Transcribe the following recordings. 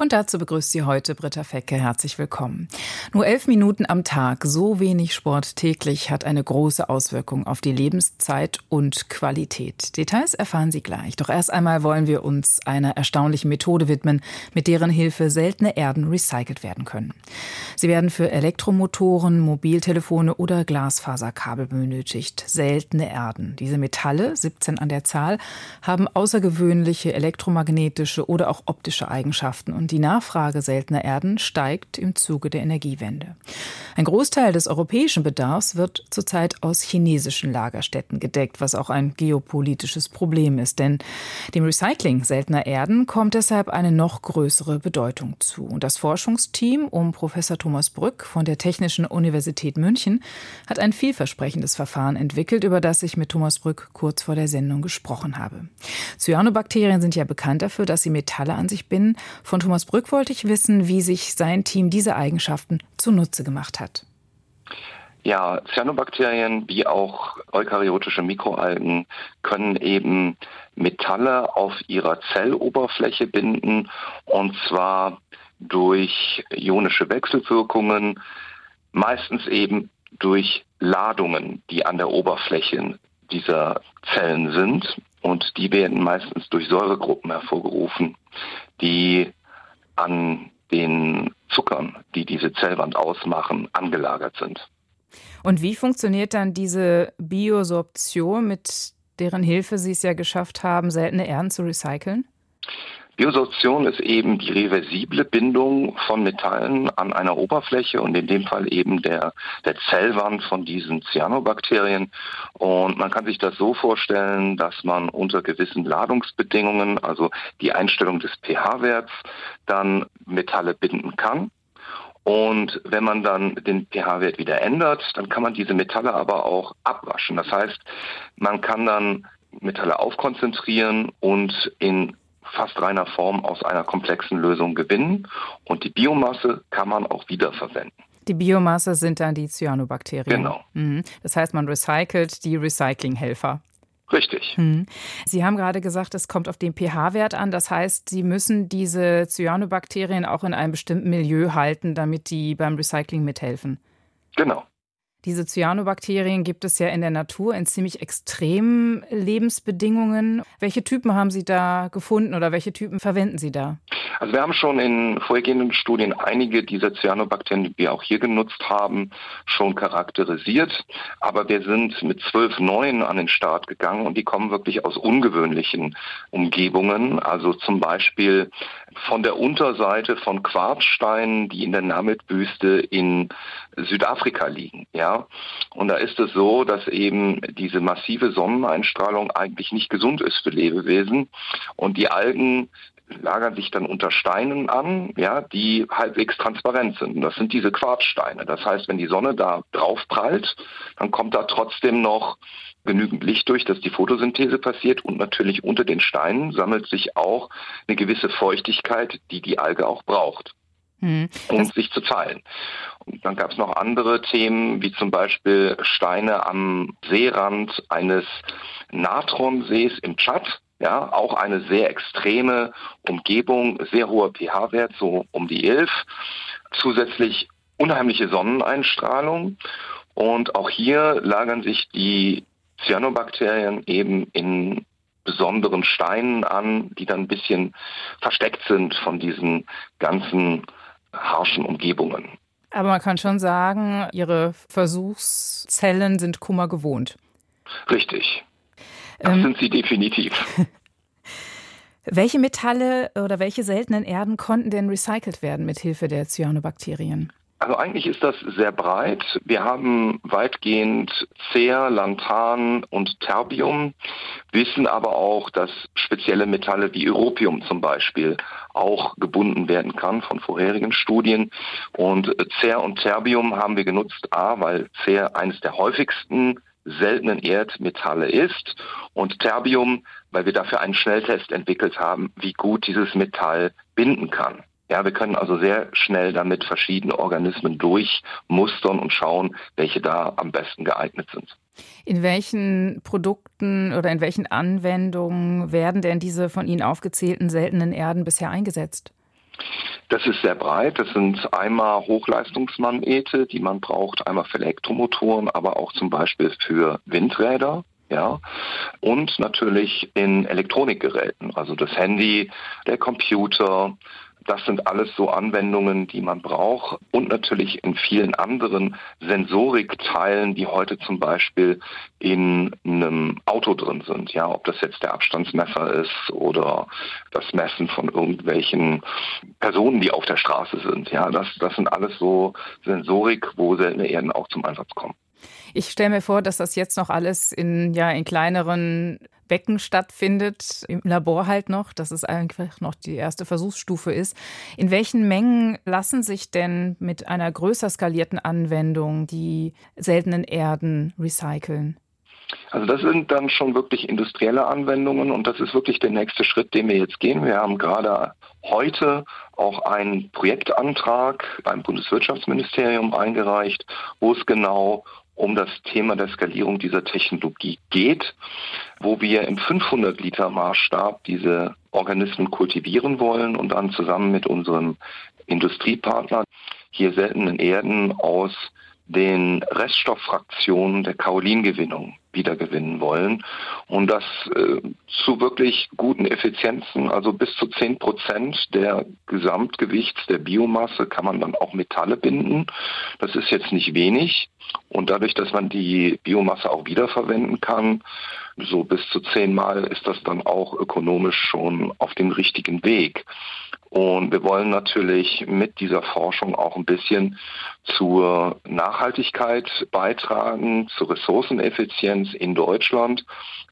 Und dazu begrüßt Sie heute Britta Fecke. Herzlich willkommen. Nur elf Minuten am Tag, so wenig Sport täglich, hat eine große Auswirkung auf die Lebenszeit und Qualität. Details erfahren Sie gleich. Doch erst einmal wollen wir uns einer erstaunlichen Methode widmen, mit deren Hilfe seltene Erden recycelt werden können. Sie werden für Elektromotoren, Mobiltelefone oder Glasfaserkabel benötigt. Seltene Erden. Diese Metalle, 17 an der Zahl, haben außergewöhnliche elektromagnetische oder auch optische Eigenschaften und die Nachfrage seltener Erden steigt im Zuge der Energiewende. Ein Großteil des europäischen Bedarfs wird zurzeit aus chinesischen Lagerstätten gedeckt, was auch ein geopolitisches Problem ist. Denn dem Recycling seltener Erden kommt deshalb eine noch größere Bedeutung zu. Und das Forschungsteam um Professor Thomas Brück von der Technischen Universität München hat ein vielversprechendes Verfahren entwickelt, über das ich mit Thomas Brück kurz vor der Sendung gesprochen habe. Cyanobakterien sind ja bekannt dafür, dass sie Metalle an sich binden. Von Thomas Brück wollte ich wissen, wie sich sein Team diese Eigenschaften zunutze gemacht hat. Ja, Cyanobakterien wie auch eukaryotische Mikroalgen können eben Metalle auf ihrer Zelloberfläche binden und zwar durch ionische Wechselwirkungen, meistens eben durch Ladungen, die an der Oberfläche dieser Zellen sind. Und die werden meistens durch Säuregruppen hervorgerufen, die an den Zuckern, die diese Zellwand ausmachen, angelagert sind. Und wie funktioniert dann diese Biosorption, mit deren Hilfe Sie es ja geschafft haben, seltene Erden zu recyceln? Biosorption ist eben die reversible Bindung von Metallen an einer Oberfläche und in dem Fall eben der, der Zellwand von diesen Cyanobakterien. Und man kann sich das so vorstellen, dass man unter gewissen Ladungsbedingungen, also die Einstellung des pH-Werts, dann Metalle binden kann. Und wenn man dann den pH-Wert wieder ändert, dann kann man diese Metalle aber auch abwaschen. Das heißt, man kann dann Metalle aufkonzentrieren und in fast reiner Form aus einer komplexen Lösung gewinnen und die Biomasse kann man auch wiederverwenden. Die Biomasse sind dann die Cyanobakterien. Genau. Mhm. Das heißt, man recycelt die Recyclinghelfer. Richtig. Mhm. Sie haben gerade gesagt, es kommt auf den pH-Wert an. Das heißt, Sie müssen diese Cyanobakterien auch in einem bestimmten Milieu halten, damit die beim Recycling mithelfen. Genau. Diese Cyanobakterien gibt es ja in der Natur in ziemlich extremen Lebensbedingungen. Welche Typen haben Sie da gefunden oder welche Typen verwenden Sie da? Also wir haben schon in vorhergehenden Studien einige dieser Cyanobakterien, die wir auch hier genutzt haben, schon charakterisiert. Aber wir sind mit zwölf neuen an den Start gegangen und die kommen wirklich aus ungewöhnlichen Umgebungen. Also zum Beispiel von der Unterseite von Quarzsteinen, die in der Namib-Wüste in Südafrika liegen. Ja, und da ist es so, dass eben diese massive Sonneneinstrahlung eigentlich nicht gesund ist für Lebewesen und die Algen lagern sich dann unter Steinen an, ja, die halbwegs transparent sind. Und das sind diese Quarzsteine. Das heißt, wenn die Sonne da drauf prallt, dann kommt da trotzdem noch genügend Licht durch, dass die Photosynthese passiert und natürlich unter den Steinen sammelt sich auch eine gewisse Feuchtigkeit, die die Alge auch braucht. Hm, um sich zu teilen. Und dann gab es noch andere Themen, wie zum Beispiel Steine am Seerand eines Natronsees im Tschad. Ja, auch eine sehr extreme Umgebung, sehr hoher pH-Wert, so um die 11. Zusätzlich unheimliche Sonneneinstrahlung. Und auch hier lagern sich die Cyanobakterien eben in besonderen Steinen an, die dann ein bisschen versteckt sind von diesen ganzen harschen Umgebungen. Aber man kann schon sagen, Ihre Versuchszellen sind Kummer gewohnt. Richtig. Das ähm, sind sie definitiv. welche Metalle oder welche seltenen Erden konnten denn recycelt werden mit Hilfe der Cyanobakterien? Also eigentlich ist das sehr breit. Wir haben weitgehend Cer, Lanthan und Terbium, wissen aber auch, dass spezielle Metalle wie Europium zum Beispiel auch gebunden werden kann von vorherigen Studien. Und Cer und Terbium haben wir genutzt, a, weil Cer eines der häufigsten seltenen Erdmetalle ist und Terbium, weil wir dafür einen Schnelltest entwickelt haben, wie gut dieses Metall binden kann. Ja, wir können also sehr schnell damit verschiedene Organismen durchmustern und schauen, welche da am besten geeignet sind. In welchen Produkten oder in welchen Anwendungen werden denn diese von Ihnen aufgezählten seltenen Erden bisher eingesetzt? Das ist sehr breit. Das sind einmal Hochleistungsmagnete, die man braucht, einmal für Elektromotoren, aber auch zum Beispiel für Windräder. Ja, und natürlich in Elektronikgeräten, also das Handy, der Computer, das sind alles so Anwendungen, die man braucht und natürlich in vielen anderen Sensorikteilen, die heute zum Beispiel in einem Auto drin sind. Ja, ob das jetzt der Abstandsmesser ist oder das Messen von irgendwelchen Personen, die auf der Straße sind. Ja, das, das sind alles so Sensorik, wo seltene Erden auch zum Einsatz kommen. Ich stelle mir vor, dass das jetzt noch alles in, ja, in kleineren Becken stattfindet, im Labor halt noch, dass es einfach noch die erste Versuchsstufe ist. In welchen Mengen lassen sich denn mit einer größer skalierten Anwendung die seltenen Erden recyceln? Also das sind dann schon wirklich industrielle Anwendungen und das ist wirklich der nächste Schritt, den wir jetzt gehen. Wir haben gerade heute auch einen Projektantrag beim Bundeswirtschaftsministerium eingereicht, wo es genau um das Thema der Skalierung dieser Technologie geht, wo wir im 500 Liter Maßstab diese Organismen kultivieren wollen und dann zusammen mit unserem Industriepartner hier seltenen Erden aus den Reststofffraktionen der Kaolingewinnung wiedergewinnen wollen und das äh, zu wirklich guten Effizienzen, also bis zu 10 Prozent der Gesamtgewichts der Biomasse kann man dann auch Metalle binden. Das ist jetzt nicht wenig und dadurch, dass man die Biomasse auch wiederverwenden kann, so bis zu zehnmal ist das dann auch ökonomisch schon auf dem richtigen Weg. Und wir wollen natürlich mit dieser Forschung auch ein bisschen zur Nachhaltigkeit beitragen, zur Ressourceneffizienz in Deutschland,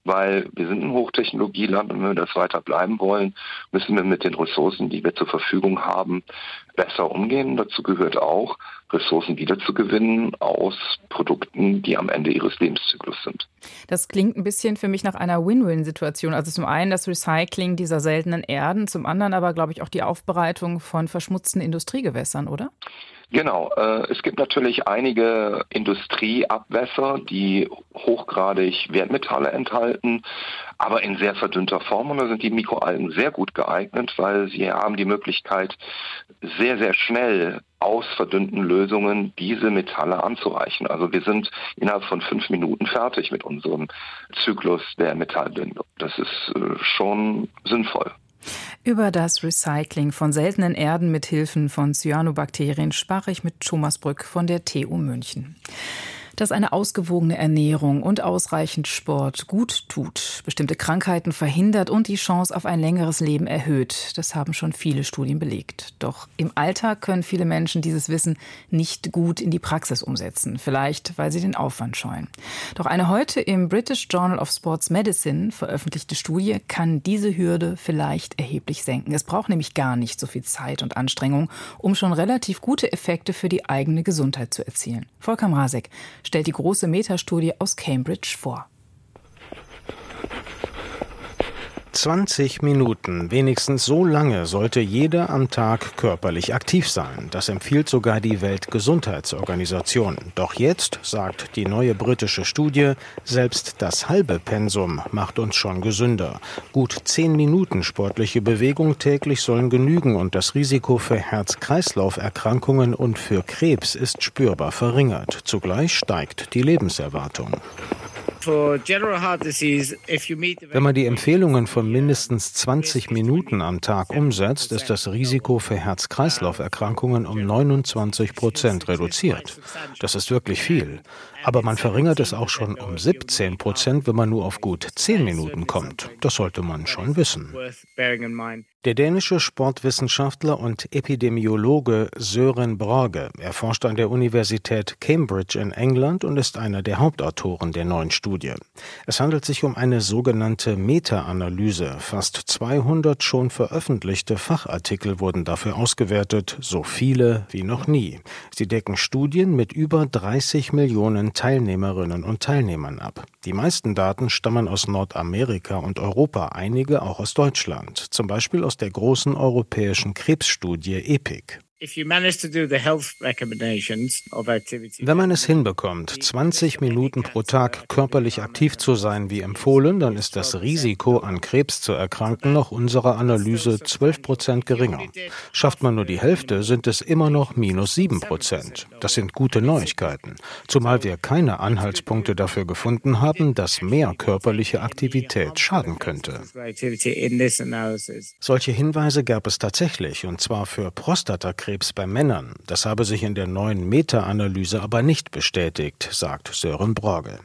weil wir sind ein Hochtechnologieland und wenn wir das weiter bleiben wollen, müssen wir mit den Ressourcen, die wir zur Verfügung haben, besser umgehen. Dazu gehört auch, Ressourcen wiederzugewinnen aus Produkten, die am Ende ihres Lebenszyklus sind. Das klingt ein bisschen für mich nach einer Win-Win-Situation. Also zum einen das Recycling dieser seltenen Erden, zum anderen aber, glaube ich, auch die Aufbereitung von verschmutzten Industriegewässern, oder? Genau. Äh, es gibt natürlich einige Industrieabwässer, die hochgradig Wertmetalle enthalten, aber in sehr verdünnter Form. Und da sind die Mikroalgen sehr gut geeignet, weil sie haben die Möglichkeit, sehr, sehr schnell aus verdünnten Lösungen diese Metalle anzureichen. Also wir sind innerhalb von fünf Minuten fertig mit unserem Zyklus der Metalldünnung. Das ist äh, schon sinnvoll. Über das Recycling von seltenen Erden mit Hilfen von Cyanobakterien sprach ich mit Thomas Brück von der TU München dass eine ausgewogene Ernährung und ausreichend Sport gut tut, bestimmte Krankheiten verhindert und die Chance auf ein längeres Leben erhöht. Das haben schon viele Studien belegt. Doch im Alltag können viele Menschen dieses Wissen nicht gut in die Praxis umsetzen, vielleicht weil sie den Aufwand scheuen. Doch eine heute im British Journal of Sports Medicine veröffentlichte Studie kann diese Hürde vielleicht erheblich senken. Es braucht nämlich gar nicht so viel Zeit und Anstrengung, um schon relativ gute Effekte für die eigene Gesundheit zu erzielen. Volker Mrazek stellt die große Metastudie aus Cambridge vor. 20 Minuten, wenigstens so lange sollte jeder am Tag körperlich aktiv sein. Das empfiehlt sogar die Weltgesundheitsorganisation. Doch jetzt, sagt die neue britische Studie, selbst das halbe Pensum macht uns schon gesünder. Gut 10 Minuten sportliche Bewegung täglich sollen genügen und das Risiko für Herz-Kreislauf-Erkrankungen und für Krebs ist spürbar verringert. Zugleich steigt die Lebenserwartung. Wenn man die Empfehlungen von mindestens 20 Minuten am Tag umsetzt, ist das Risiko für Herz-Kreislauf-Erkrankungen um 29 Prozent reduziert. Das ist wirklich viel. Aber man verringert es auch schon um 17 Prozent, wenn man nur auf gut 10 Minuten kommt. Das sollte man schon wissen. Der dänische Sportwissenschaftler und Epidemiologe Sören Brage, er forscht an der Universität Cambridge in England und ist einer der Hauptautoren der neuen Studie. Es handelt sich um eine sogenannte Meta-Analyse. Fast 200 schon veröffentlichte Fachartikel wurden dafür ausgewertet, so viele wie noch nie. Sie decken Studien mit über 30 Millionen Teilnehmerinnen und Teilnehmern ab. Die meisten Daten stammen aus Nordamerika und Europa, einige auch aus Deutschland, zum Beispiel aus der großen europäischen Krebsstudie EPIC. Wenn man es hinbekommt, 20 Minuten pro Tag körperlich aktiv zu sein wie empfohlen, dann ist das Risiko, an Krebs zu erkranken, nach unserer Analyse 12 Prozent geringer. Schafft man nur die Hälfte, sind es immer noch minus 7 Prozent. Das sind gute Neuigkeiten, zumal wir keine Anhaltspunkte dafür gefunden haben, dass mehr körperliche Aktivität schaden könnte. Solche Hinweise gab es tatsächlich, und zwar für Prostatakrebs Brustkrebs bei Männern. Das habe sich in der neuen Meta-Analyse aber nicht bestätigt, sagt Sören Brogge.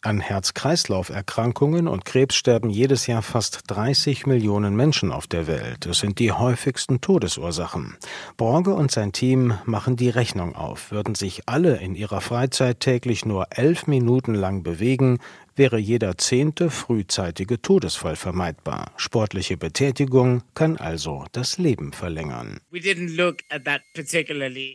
An Herz-Kreislauf-Erkrankungen und Krebs sterben jedes Jahr fast 30 Millionen Menschen auf der Welt. Es sind die häufigsten Todesursachen. Borge und sein Team machen die Rechnung auf. Würden sich alle in ihrer Freizeit täglich nur elf Minuten lang bewegen, wäre jeder zehnte frühzeitige Todesfall vermeidbar. Sportliche Betätigung kann also das Leben verlängern.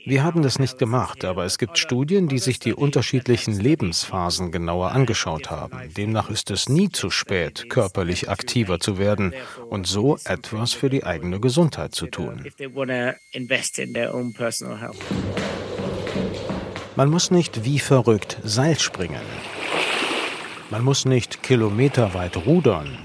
Wir haben das nicht gemacht, aber es gibt Studien, die sich die unterschiedlichen Lebensphasen genauer angeschaut haben. Demnach ist es nie zu spät, körperlich aktiver zu werden und so etwas für die eigene Gesundheit zu tun. Man muss nicht wie verrückt Seil springen. Man muss nicht kilometerweit rudern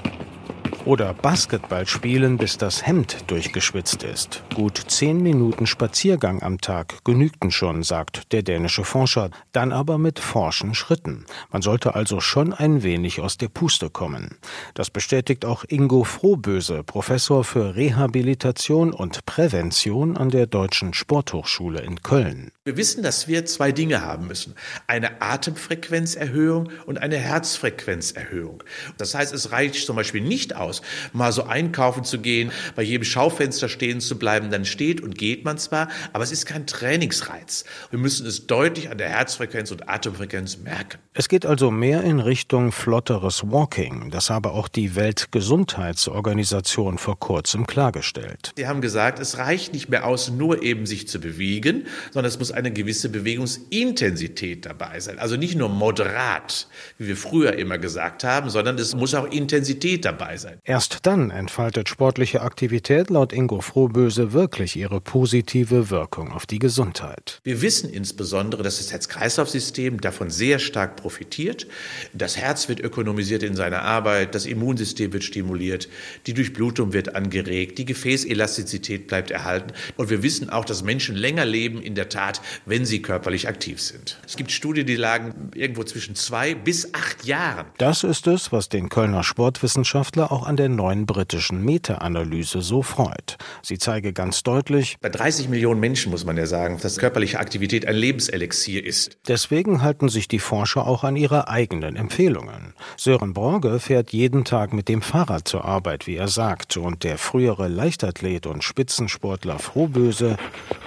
oder Basketball spielen, bis das Hemd durchgeschwitzt ist. Gut zehn Minuten Spaziergang am Tag genügten schon, sagt der dänische Forscher, dann aber mit forschen Schritten. Man sollte also schon ein wenig aus der Puste kommen. Das bestätigt auch Ingo Frohböse, Professor für Rehabilitation und Prävention an der Deutschen Sporthochschule in Köln. Wir wissen, dass wir zwei Dinge haben müssen. Eine Atemfrequenzerhöhung und eine Herzfrequenzerhöhung. Das heißt, es reicht zum Beispiel nicht aus, mal so einkaufen zu gehen, bei jedem Schaufenster stehen zu bleiben, dann steht und geht man zwar, aber es ist kein Trainingsreiz. Wir müssen es deutlich an der Herzfrequenz und Atemfrequenz merken. Es geht also mehr in Richtung flotteres Walking. Das habe auch die Weltgesundheitsorganisation vor kurzem klargestellt. Sie haben gesagt, es reicht nicht mehr aus, nur eben sich zu bewegen, sondern es muss eine gewisse Bewegungsintensität dabei sein. Also nicht nur moderat, wie wir früher immer gesagt haben, sondern es muss auch Intensität dabei sein. Erst dann entfaltet sportliche Aktivität laut Ingo Frohböse wirklich ihre positive Wirkung auf die Gesundheit. Wir wissen insbesondere, dass das Herz-Kreislauf-System davon sehr stark profitiert. Das Herz wird ökonomisiert in seiner Arbeit, das Immunsystem wird stimuliert, die Durchblutung wird angeregt, die Gefäßelastizität bleibt erhalten. Und wir wissen auch, dass Menschen länger leben in der Tat, wenn sie körperlich aktiv sind. Es gibt Studien, die lagen irgendwo zwischen zwei bis acht Jahren. Das ist es, was den Kölner Sportwissenschaftler auch an der neuen britischen Meta-Analyse so freut. Sie zeige ganz deutlich, bei 30 Millionen Menschen muss man ja sagen, dass körperliche Aktivität ein Lebenselixier ist. Deswegen halten sich die Forscher auch an ihre eigenen Empfehlungen. Sören Borge fährt jeden Tag mit dem Fahrrad zur Arbeit, wie er sagt, und der frühere Leichtathlet und Spitzensportler Frohböse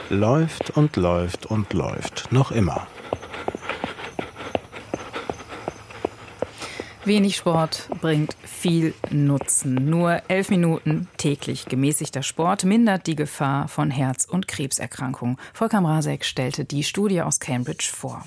läuft und läuft und läuft, noch immer. Wenig Sport bringt viel Nutzen. Nur elf Minuten täglich gemäßigter Sport mindert die Gefahr von Herz- und Krebserkrankungen. Volker Mrazek stellte die Studie aus Cambridge vor.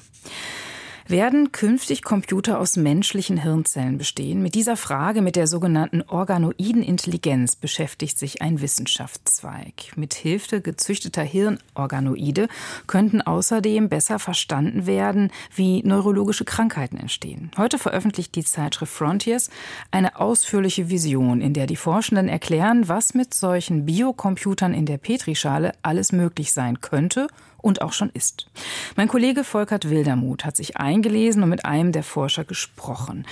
Werden künftig Computer aus menschlichen Hirnzellen bestehen? Mit dieser Frage, mit der sogenannten organoiden Intelligenz, beschäftigt sich ein Wissenschaftszweig. Mit Hilfe gezüchteter Hirnorganoide könnten außerdem besser verstanden werden, wie neurologische Krankheiten entstehen. Heute veröffentlicht die Zeitschrift Frontiers eine ausführliche Vision, in der die Forschenden erklären, was mit solchen Biocomputern in der Petrischale alles möglich sein könnte und auch schon ist. Mein Kollege Volkert Wildermuth hat sich eingelesen und mit einem der Forscher gesprochen.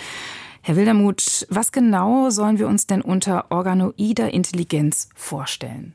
Herr Wildermuth, was genau sollen wir uns denn unter organoider Intelligenz vorstellen?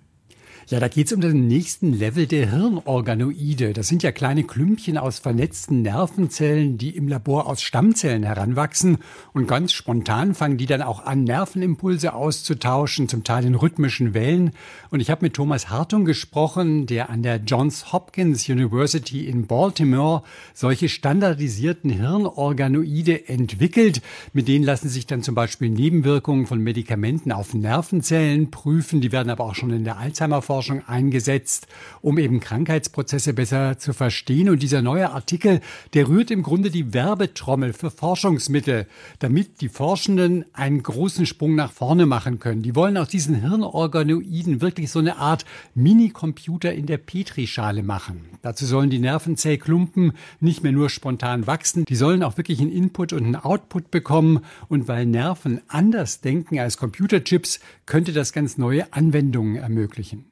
Ja, da geht es um den nächsten Level der Hirnorganoide. Das sind ja kleine Klümpchen aus vernetzten Nervenzellen, die im Labor aus Stammzellen heranwachsen. Und ganz spontan fangen die dann auch an, Nervenimpulse auszutauschen, zum Teil in rhythmischen Wellen. Und ich habe mit Thomas Hartung gesprochen, der an der Johns Hopkins University in Baltimore solche standardisierten Hirnorganoide entwickelt. Mit denen lassen sich dann zum Beispiel Nebenwirkungen von Medikamenten auf Nervenzellen prüfen. Die werden aber auch schon in der Alzheimer-Forschung Hirnforschung eingesetzt, um eben Krankheitsprozesse besser zu verstehen. Und dieser neue Artikel, der rührt im Grunde die Werbetrommel für Forschungsmittel, damit die Forschenden einen großen Sprung nach vorne machen können. Die wollen aus diesen Hirnorganoiden wirklich so eine Art Minicomputer in der Petrischale machen. Dazu sollen die Nervenzellklumpen nicht mehr nur spontan wachsen, die sollen auch wirklich einen Input und einen Output bekommen. Und weil Nerven anders denken als Computerchips, könnte das ganz neue Anwendungen ermöglichen.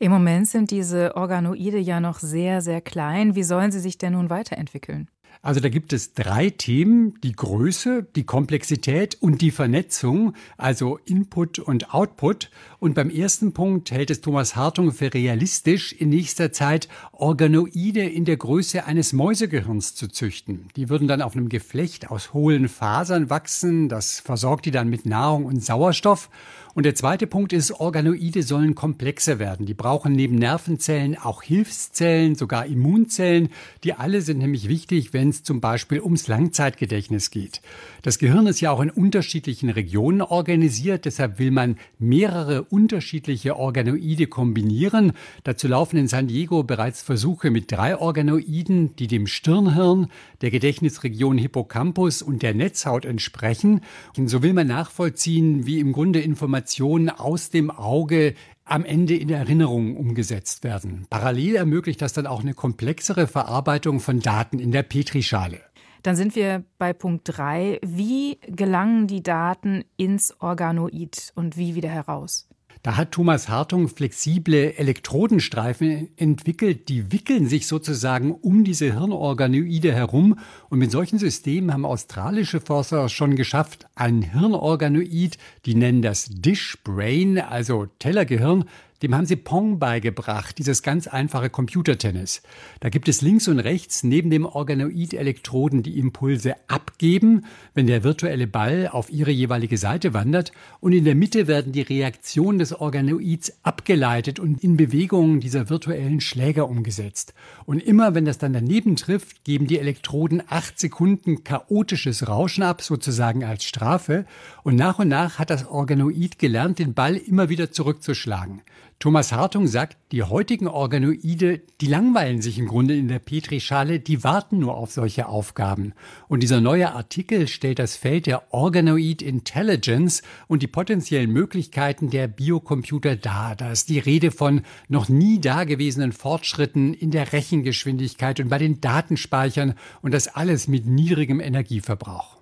Im Moment sind diese Organoide ja noch sehr, sehr klein. Wie sollen sie sich denn nun weiterentwickeln? Also da gibt es drei Themen, die Größe, die Komplexität und die Vernetzung, also Input und Output. Und beim ersten Punkt hält es Thomas Hartung für realistisch, in nächster Zeit Organoide in der Größe eines Mäusegehirns zu züchten. Die würden dann auf einem Geflecht aus hohlen Fasern wachsen, das versorgt die dann mit Nahrung und Sauerstoff. Und der zweite Punkt ist, Organoide sollen komplexer werden. Die brauchen neben Nervenzellen auch Hilfszellen, sogar Immunzellen. Die alle sind nämlich wichtig, wenn es zum Beispiel ums Langzeitgedächtnis geht. Das Gehirn ist ja auch in unterschiedlichen Regionen organisiert. Deshalb will man mehrere unterschiedliche Organoide kombinieren. Dazu laufen in San Diego bereits Versuche mit drei Organoiden, die dem Stirnhirn, der Gedächtnisregion Hippocampus und der Netzhaut entsprechen. Und so will man nachvollziehen, wie im Grunde Informationen Informationen aus dem Auge am Ende in Erinnerungen umgesetzt werden. Parallel ermöglicht das dann auch eine komplexere Verarbeitung von Daten in der Petrischale. Dann sind wir bei Punkt 3. Wie gelangen die Daten ins Organoid und wie wieder heraus? Da hat Thomas Hartung flexible Elektrodenstreifen entwickelt, die wickeln sich sozusagen um diese Hirnorganoide herum. Und mit solchen Systemen haben australische Forscher schon geschafft, ein Hirnorganoid, die nennen das Dish Brain, also Tellergehirn, dem haben sie Pong beigebracht, dieses ganz einfache Computertennis. Da gibt es links und rechts neben dem Organoid Elektroden, die Impulse abgeben, wenn der virtuelle Ball auf ihre jeweilige Seite wandert. Und in der Mitte werden die Reaktionen des Organoids abgeleitet und in Bewegungen dieser virtuellen Schläger umgesetzt. Und immer wenn das dann daneben trifft, geben die Elektroden acht Sekunden chaotisches Rauschen ab, sozusagen als Strafe. Und nach und nach hat das Organoid gelernt, den Ball immer wieder zurückzuschlagen. Thomas Hartung sagt, die heutigen Organoide, die langweilen sich im Grunde in der Petrischale, die warten nur auf solche Aufgaben. Und dieser neue Artikel stellt das Feld der Organoid Intelligence und die potenziellen Möglichkeiten der Biocomputer dar. Da ist die Rede von noch nie dagewesenen Fortschritten in der Rechengeschwindigkeit und bei den Datenspeichern und das alles mit niedrigem Energieverbrauch.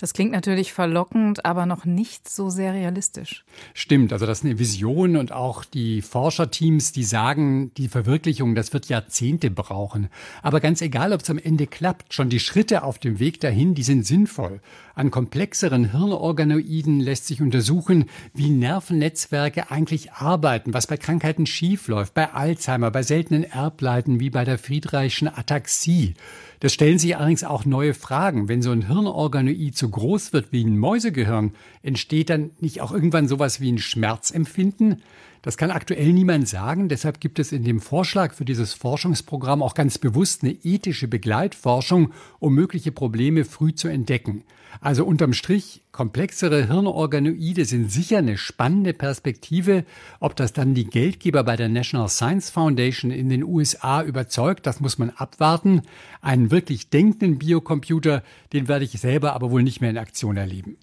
Das klingt natürlich verlockend, aber noch nicht so sehr realistisch. Stimmt, also das ist eine Vision und auch die Forscherteams, die sagen, die Verwirklichung, das wird Jahrzehnte brauchen. Aber ganz egal, ob es am Ende klappt, schon die Schritte auf dem Weg dahin, die sind sinnvoll. An komplexeren Hirnorganoiden lässt sich untersuchen, wie Nervennetzwerke eigentlich arbeiten, was bei Krankheiten schiefläuft, bei Alzheimer, bei seltenen Erbleiden wie bei der Friedreichschen Ataxie. Das stellen sich allerdings auch neue Fragen. Wenn so ein Hirnorganoid so groß wird wie ein Mäusegehirn, entsteht dann nicht auch irgendwann sowas wie ein Schmerzempfinden? Das kann aktuell niemand sagen. Deshalb gibt es in dem Vorschlag für dieses Forschungsprogramm auch ganz bewusst eine ethische Begleitforschung, um mögliche Probleme früh zu entdecken. Also unterm Strich, komplexere Hirnorganoide sind sicher eine spannende Perspektive. Ob das dann die Geldgeber bei der National Science Foundation in den USA überzeugt, das muss man abwarten. Einen wirklich denkenden Biocomputer, den werde ich selber aber wohl nicht mehr in Aktion erleben.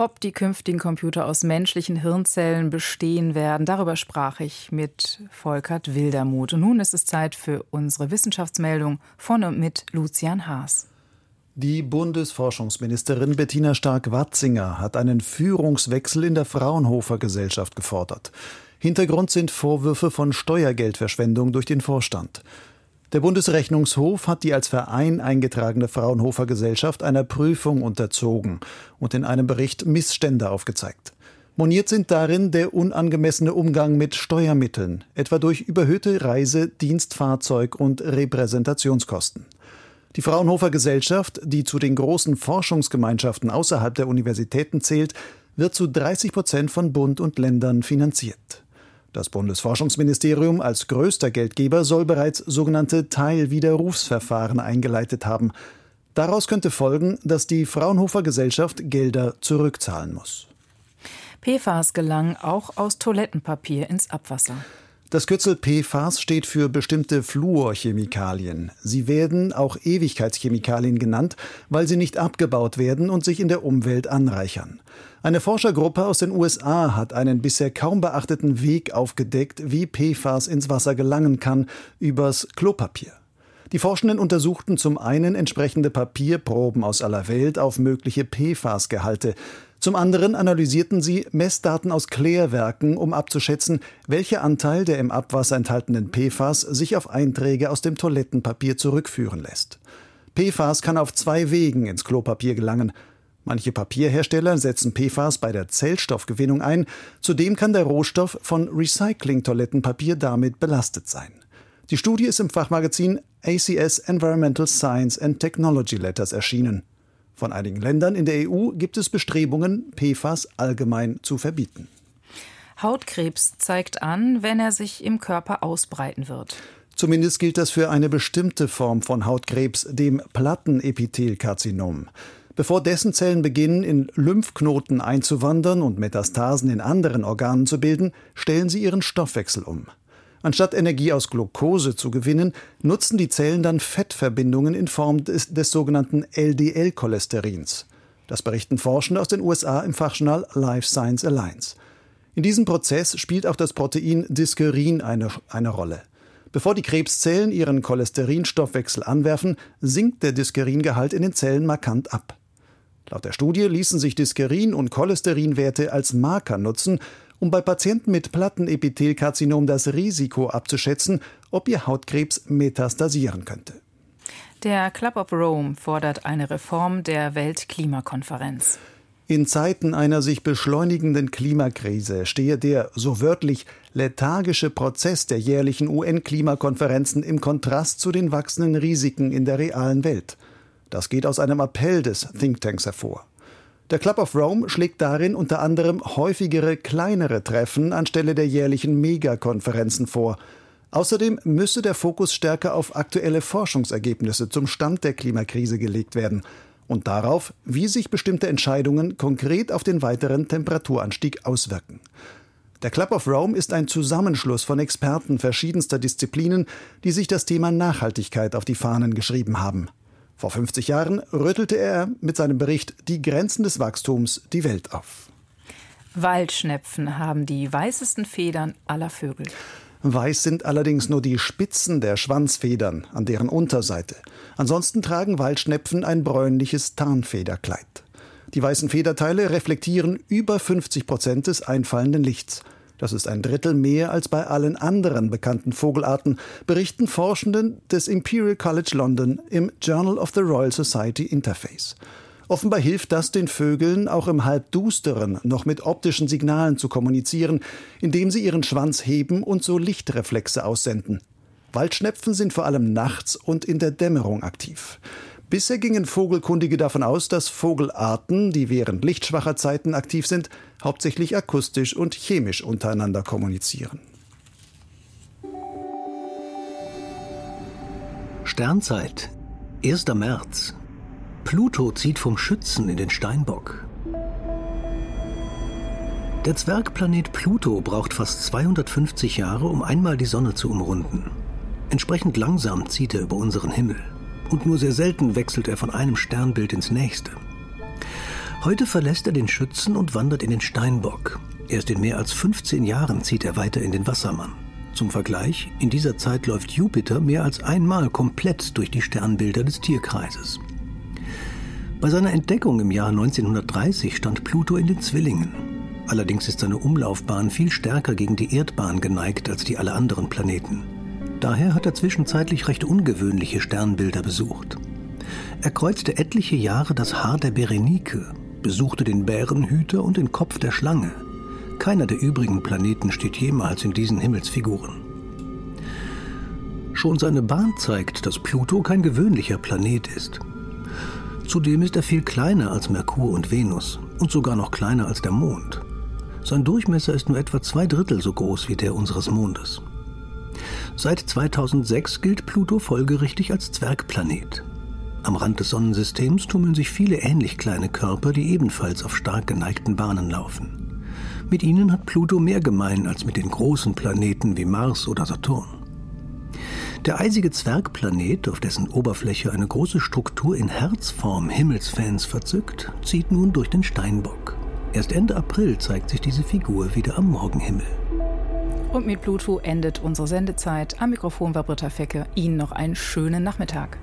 Ob die künftigen Computer aus menschlichen Hirnzellen bestehen werden, darüber sprach ich mit Volkert Wildermuth. Und nun ist es Zeit für unsere Wissenschaftsmeldung von und mit Lucian Haas. Die Bundesforschungsministerin Bettina Stark-Watzinger hat einen Führungswechsel in der Fraunhofer Gesellschaft gefordert. Hintergrund sind Vorwürfe von Steuergeldverschwendung durch den Vorstand. Der Bundesrechnungshof hat die als Verein eingetragene Fraunhofer Gesellschaft einer Prüfung unterzogen und in einem Bericht Missstände aufgezeigt. Moniert sind darin der unangemessene Umgang mit Steuermitteln, etwa durch überhöhte Reise-, Dienstfahrzeug- und Repräsentationskosten. Die Fraunhofer Gesellschaft, die zu den großen Forschungsgemeinschaften außerhalb der Universitäten zählt, wird zu 30 Prozent von Bund und Ländern finanziert. Das Bundesforschungsministerium als größter Geldgeber soll bereits sogenannte Teilwiderrufsverfahren eingeleitet haben. Daraus könnte folgen, dass die Fraunhofer Gesellschaft Gelder zurückzahlen muss. PFAS gelangen auch aus Toilettenpapier ins Abwasser. Das Kürzel PFAS steht für bestimmte Fluorchemikalien. Sie werden auch Ewigkeitschemikalien genannt, weil sie nicht abgebaut werden und sich in der Umwelt anreichern. Eine Forschergruppe aus den USA hat einen bisher kaum beachteten Weg aufgedeckt, wie PFAS ins Wasser gelangen kann, übers Klopapier. Die Forschenden untersuchten zum einen entsprechende Papierproben aus aller Welt auf mögliche PFAS-Gehalte. Zum anderen analysierten sie Messdaten aus Klärwerken, um abzuschätzen, welcher Anteil der im Abwasser enthaltenen PFAS sich auf Einträge aus dem Toilettenpapier zurückführen lässt. PFAS kann auf zwei Wegen ins Klopapier gelangen. Manche Papierhersteller setzen PFAS bei der Zellstoffgewinnung ein. Zudem kann der Rohstoff von Recycling-Toilettenpapier damit belastet sein. Die Studie ist im Fachmagazin ACS Environmental Science and Technology Letters erschienen. Von einigen Ländern in der EU gibt es Bestrebungen, PFAS allgemein zu verbieten. Hautkrebs zeigt an, wenn er sich im Körper ausbreiten wird. Zumindest gilt das für eine bestimmte Form von Hautkrebs, dem Plattenepithelkarzinom. Bevor dessen Zellen beginnen, in Lymphknoten einzuwandern und Metastasen in anderen Organen zu bilden, stellen sie ihren Stoffwechsel um. Anstatt Energie aus Glucose zu gewinnen, nutzen die Zellen dann Fettverbindungen in Form des, des sogenannten LDL-Cholesterins. Das berichten Forschende aus den USA im Fachjournal Life Science Alliance. In diesem Prozess spielt auch das Protein Diskerin eine, eine Rolle. Bevor die Krebszellen ihren Cholesterinstoffwechsel anwerfen, sinkt der Diskeringehalt in den Zellen markant ab. Laut der Studie ließen sich Diskerin- und Cholesterinwerte als Marker nutzen, um bei Patienten mit Plattenepithelkarzinom das Risiko abzuschätzen, ob ihr Hautkrebs metastasieren könnte. Der Club of Rome fordert eine Reform der Weltklimakonferenz. In Zeiten einer sich beschleunigenden Klimakrise stehe der, so wörtlich, lethargische Prozess der jährlichen UN-Klimakonferenzen im Kontrast zu den wachsenden Risiken in der realen Welt. Das geht aus einem Appell des Thinktanks hervor. Der Club of Rome schlägt darin unter anderem häufigere kleinere Treffen anstelle der jährlichen Megakonferenzen vor. Außerdem müsse der Fokus stärker auf aktuelle Forschungsergebnisse zum Stand der Klimakrise gelegt werden und darauf, wie sich bestimmte Entscheidungen konkret auf den weiteren Temperaturanstieg auswirken. Der Club of Rome ist ein Zusammenschluss von Experten verschiedenster Disziplinen, die sich das Thema Nachhaltigkeit auf die Fahnen geschrieben haben. Vor 50 Jahren rüttelte er mit seinem Bericht Die Grenzen des Wachstums die Welt auf. Waldschnepfen haben die weißesten Federn aller Vögel. Weiß sind allerdings nur die Spitzen der Schwanzfedern an deren Unterseite. Ansonsten tragen Waldschnepfen ein bräunliches Tarnfederkleid. Die weißen Federteile reflektieren über 50 Prozent des einfallenden Lichts. Das ist ein Drittel mehr als bei allen anderen bekannten Vogelarten, berichten Forschenden des Imperial College London im Journal of the Royal Society Interface. Offenbar hilft das den Vögeln auch im Halbdusteren noch mit optischen Signalen zu kommunizieren, indem sie ihren Schwanz heben und so Lichtreflexe aussenden. Waldschnepfen sind vor allem nachts und in der Dämmerung aktiv. Bisher gingen Vogelkundige davon aus, dass Vogelarten, die während lichtschwacher Zeiten aktiv sind, hauptsächlich akustisch und chemisch untereinander kommunizieren. Sternzeit, 1. März. Pluto zieht vom Schützen in den Steinbock. Der Zwergplanet Pluto braucht fast 250 Jahre, um einmal die Sonne zu umrunden. Entsprechend langsam zieht er über unseren Himmel und nur sehr selten wechselt er von einem Sternbild ins nächste. Heute verlässt er den Schützen und wandert in den Steinbock. Erst in mehr als 15 Jahren zieht er weiter in den Wassermann. Zum Vergleich, in dieser Zeit läuft Jupiter mehr als einmal komplett durch die Sternbilder des Tierkreises. Bei seiner Entdeckung im Jahr 1930 stand Pluto in den Zwillingen. Allerdings ist seine Umlaufbahn viel stärker gegen die Erdbahn geneigt als die aller anderen Planeten. Daher hat er zwischenzeitlich recht ungewöhnliche Sternbilder besucht. Er kreuzte etliche Jahre das Haar der Berenike, besuchte den Bärenhüter und den Kopf der Schlange. Keiner der übrigen Planeten steht jemals in diesen Himmelsfiguren. Schon seine Bahn zeigt, dass Pluto kein gewöhnlicher Planet ist. Zudem ist er viel kleiner als Merkur und Venus und sogar noch kleiner als der Mond. Sein Durchmesser ist nur etwa zwei Drittel so groß wie der unseres Mondes. Seit 2006 gilt Pluto folgerichtig als Zwergplanet. Am Rand des Sonnensystems tummeln sich viele ähnlich kleine Körper, die ebenfalls auf stark geneigten Bahnen laufen. Mit ihnen hat Pluto mehr gemein als mit den großen Planeten wie Mars oder Saturn. Der eisige Zwergplanet, auf dessen Oberfläche eine große Struktur in Herzform Himmelsfans verzückt, zieht nun durch den Steinbock. Erst Ende April zeigt sich diese Figur wieder am Morgenhimmel. Und mit Pluto endet unsere Sendezeit. Am Mikrofon war Britta Fecke. Ihnen noch einen schönen Nachmittag.